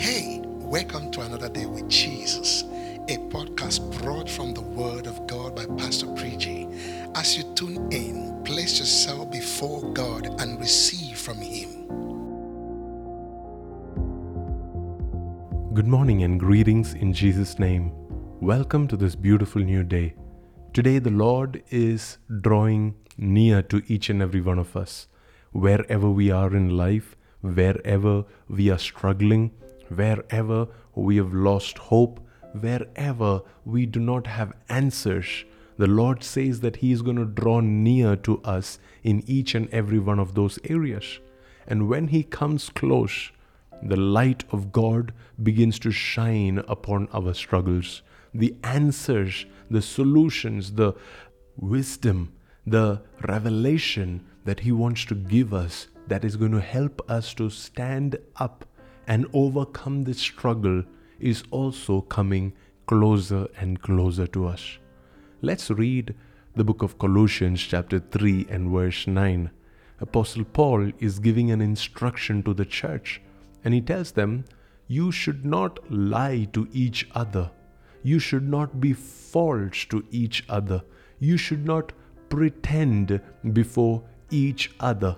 Hey, welcome to another day with Jesus, a podcast brought from the Word of God by Pastor Preji. As you tune in, place yourself before God and receive from Him. Good morning and greetings in Jesus' name. Welcome to this beautiful new day. Today, the Lord is drawing near to each and every one of us. Wherever we are in life, wherever we are struggling, wherever we have lost hope, wherever we do not have answers, the Lord says that He is going to draw near to us in each and every one of those areas. And when He comes close, the light of God begins to shine upon our struggles. The answers, the solutions, the wisdom, the revelation that He wants to give us that is going to help us to stand up and overcome this struggle is also coming closer and closer to us. Let's read the book of Colossians, chapter 3, and verse 9. Apostle Paul is giving an instruction to the church, and he tells them, You should not lie to each other. You should not be false to each other. You should not pretend before each other.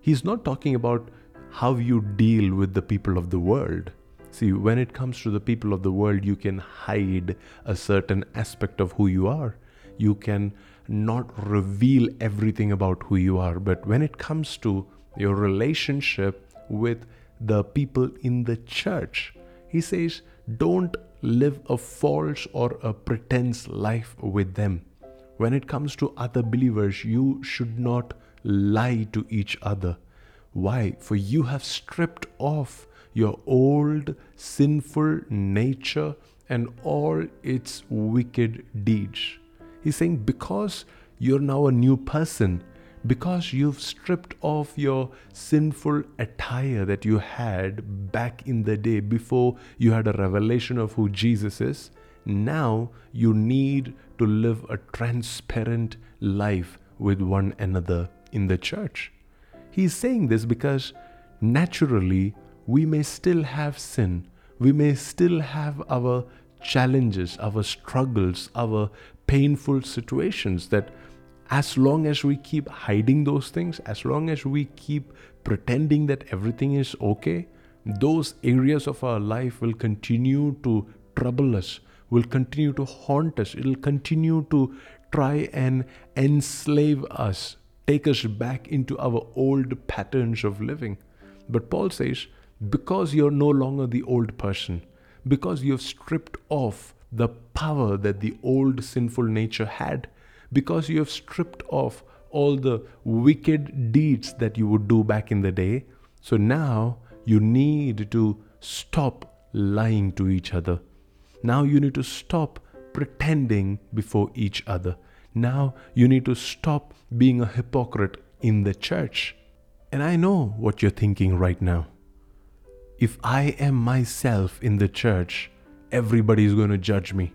He's not talking about how you deal with the people of the world. See, when it comes to the people of the world, you can hide a certain aspect of who you are. You can not reveal everything about who you are. But when it comes to your relationship with the people in the church, he says, don't live a false or a pretense life with them. When it comes to other believers, you should not lie to each other. Why? For you have stripped off your old sinful nature and all its wicked deeds. He's saying, because you're now a new person, because you've stripped off your sinful attire that you had back in the day before you had a revelation of who Jesus is, now you need to live a transparent life with one another in the church. He's saying this because naturally we may still have sin, we may still have our challenges, our struggles, our painful situations that as long as we keep hiding those things, as long as we keep pretending that everything is okay, those areas of our life will continue to trouble us, will continue to haunt us, it'll continue to try and enslave us, take us back into our old patterns of living. But Paul says, because you're no longer the old person, because you've stripped off the power that the old sinful nature had, because you have stripped off all the wicked deeds that you would do back in the day. So now you need to stop lying to each other. Now you need to stop pretending before each other. Now you need to stop being a hypocrite in the church. And I know what you're thinking right now. If I am myself in the church, everybody is going to judge me.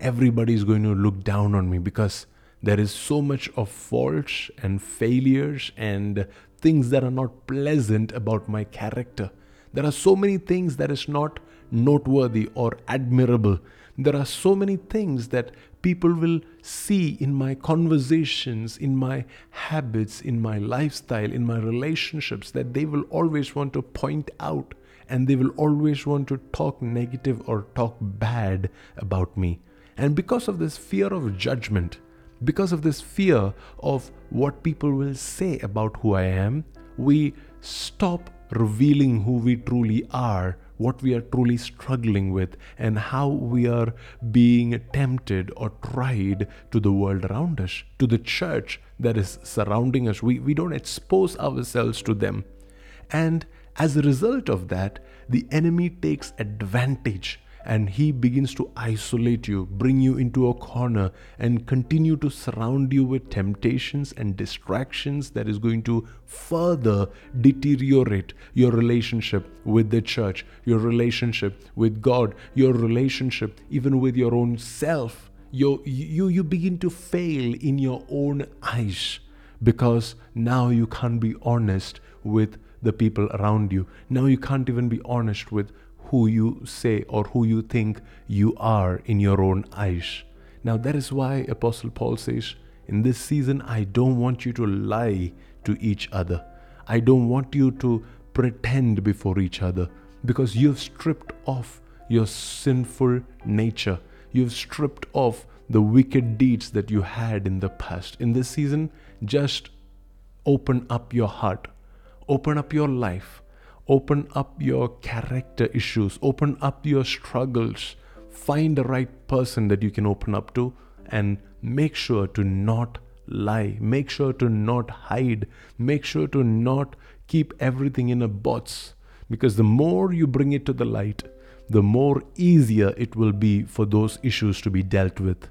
Everybody is going to look down on me because there is so much of faults and failures and things that are not pleasant about my character. There are so many things that is not noteworthy or admirable. There are so many things that people will see in my conversations, in my habits, in my lifestyle, in my relationships that they will always want to point out and they will always want to talk negative or talk bad about me. And because of this fear of judgment, because of this fear of what people will say about who I am, we stop revealing who we truly are, what we are truly struggling with, and how we are being tempted or tried to the world around us, to the church that is surrounding us. We, we don't expose ourselves to them. And as a result of that, the enemy takes advantage and he begins to isolate you, bring you into a corner, and continue to surround you with temptations and distractions that is going to further deteriorate your relationship with the church, your relationship with God, your relationship even with your own self. You, you, you begin to fail in your own eyes because now you can't be honest with the people around you. Now you can't even be honest with who you say or who you think you are in your own eyes. Now, that is why Apostle Paul says, In this season, I don't want you to lie to each other. I don't want you to pretend before each other because you've stripped off your sinful nature. You've stripped off the wicked deeds that you had in the past. In this season, just open up your heart, open up your life, open up your character issues, open up your struggles. Find the right person that you can open up to and make sure to not lie. Make sure to not hide. Make sure to not keep everything in a box. Because the more you bring it to the light, the more easier it will be for those issues to be dealt with.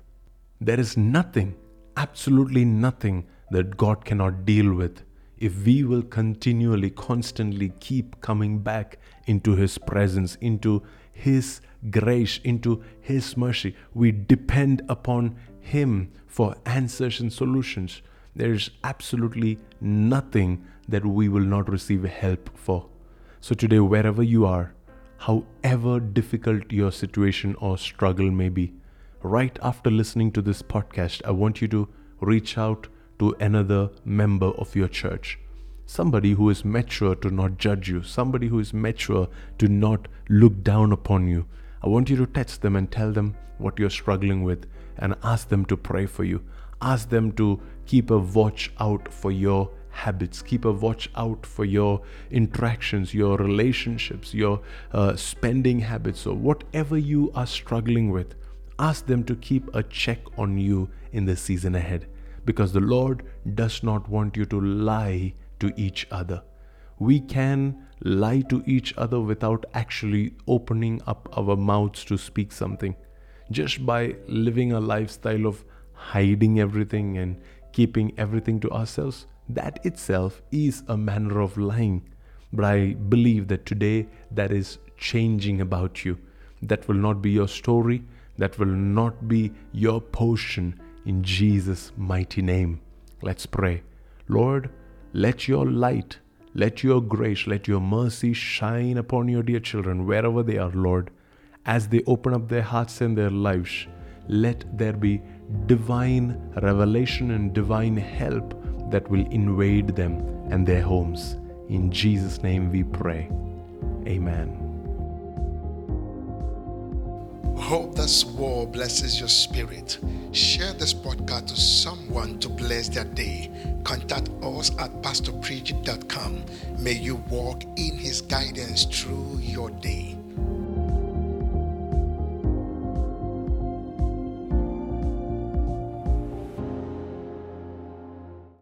There is nothing, absolutely nothing, that God cannot deal with if we will continually, constantly keep coming back into His presence, into His grace, into His mercy. We depend upon Him for answers and solutions. There is absolutely nothing that we will not receive help for. So, today, wherever you are, however difficult your situation or struggle may be, right after listening to this podcast, I want you to reach out to another member of your church. Somebody who is mature to not judge you, somebody who is mature to not look down upon you. I want you to text them and tell them what you're struggling with and ask them to pray for you. Ask them to keep a watch out for your habits. Keep a watch out for your interactions, your relationships, your uh, spending habits, or whatever you are struggling with. Ask them to keep a check on you in the season ahead because the Lord does not want you to lie to each other. We can lie to each other without actually opening up our mouths to speak something. Just by living a lifestyle of hiding everything and keeping everything to ourselves, that itself is a manner of lying. But I believe that today that is changing about you. That will not be your story, that will not be your portion in Jesus' mighty name. Let's pray. Lord, let your light, let your grace, let your mercy shine upon your dear children wherever they are, Lord, as they open up their hearts and their lives. Let there be divine revelation and divine help that will invade them and their homes. In Jesus' name we pray. Amen. Hope this word blesses your spirit. Share this podcast to someone to bless their day. Contact us at pastorpreji.com. May you walk in his guidance through your day.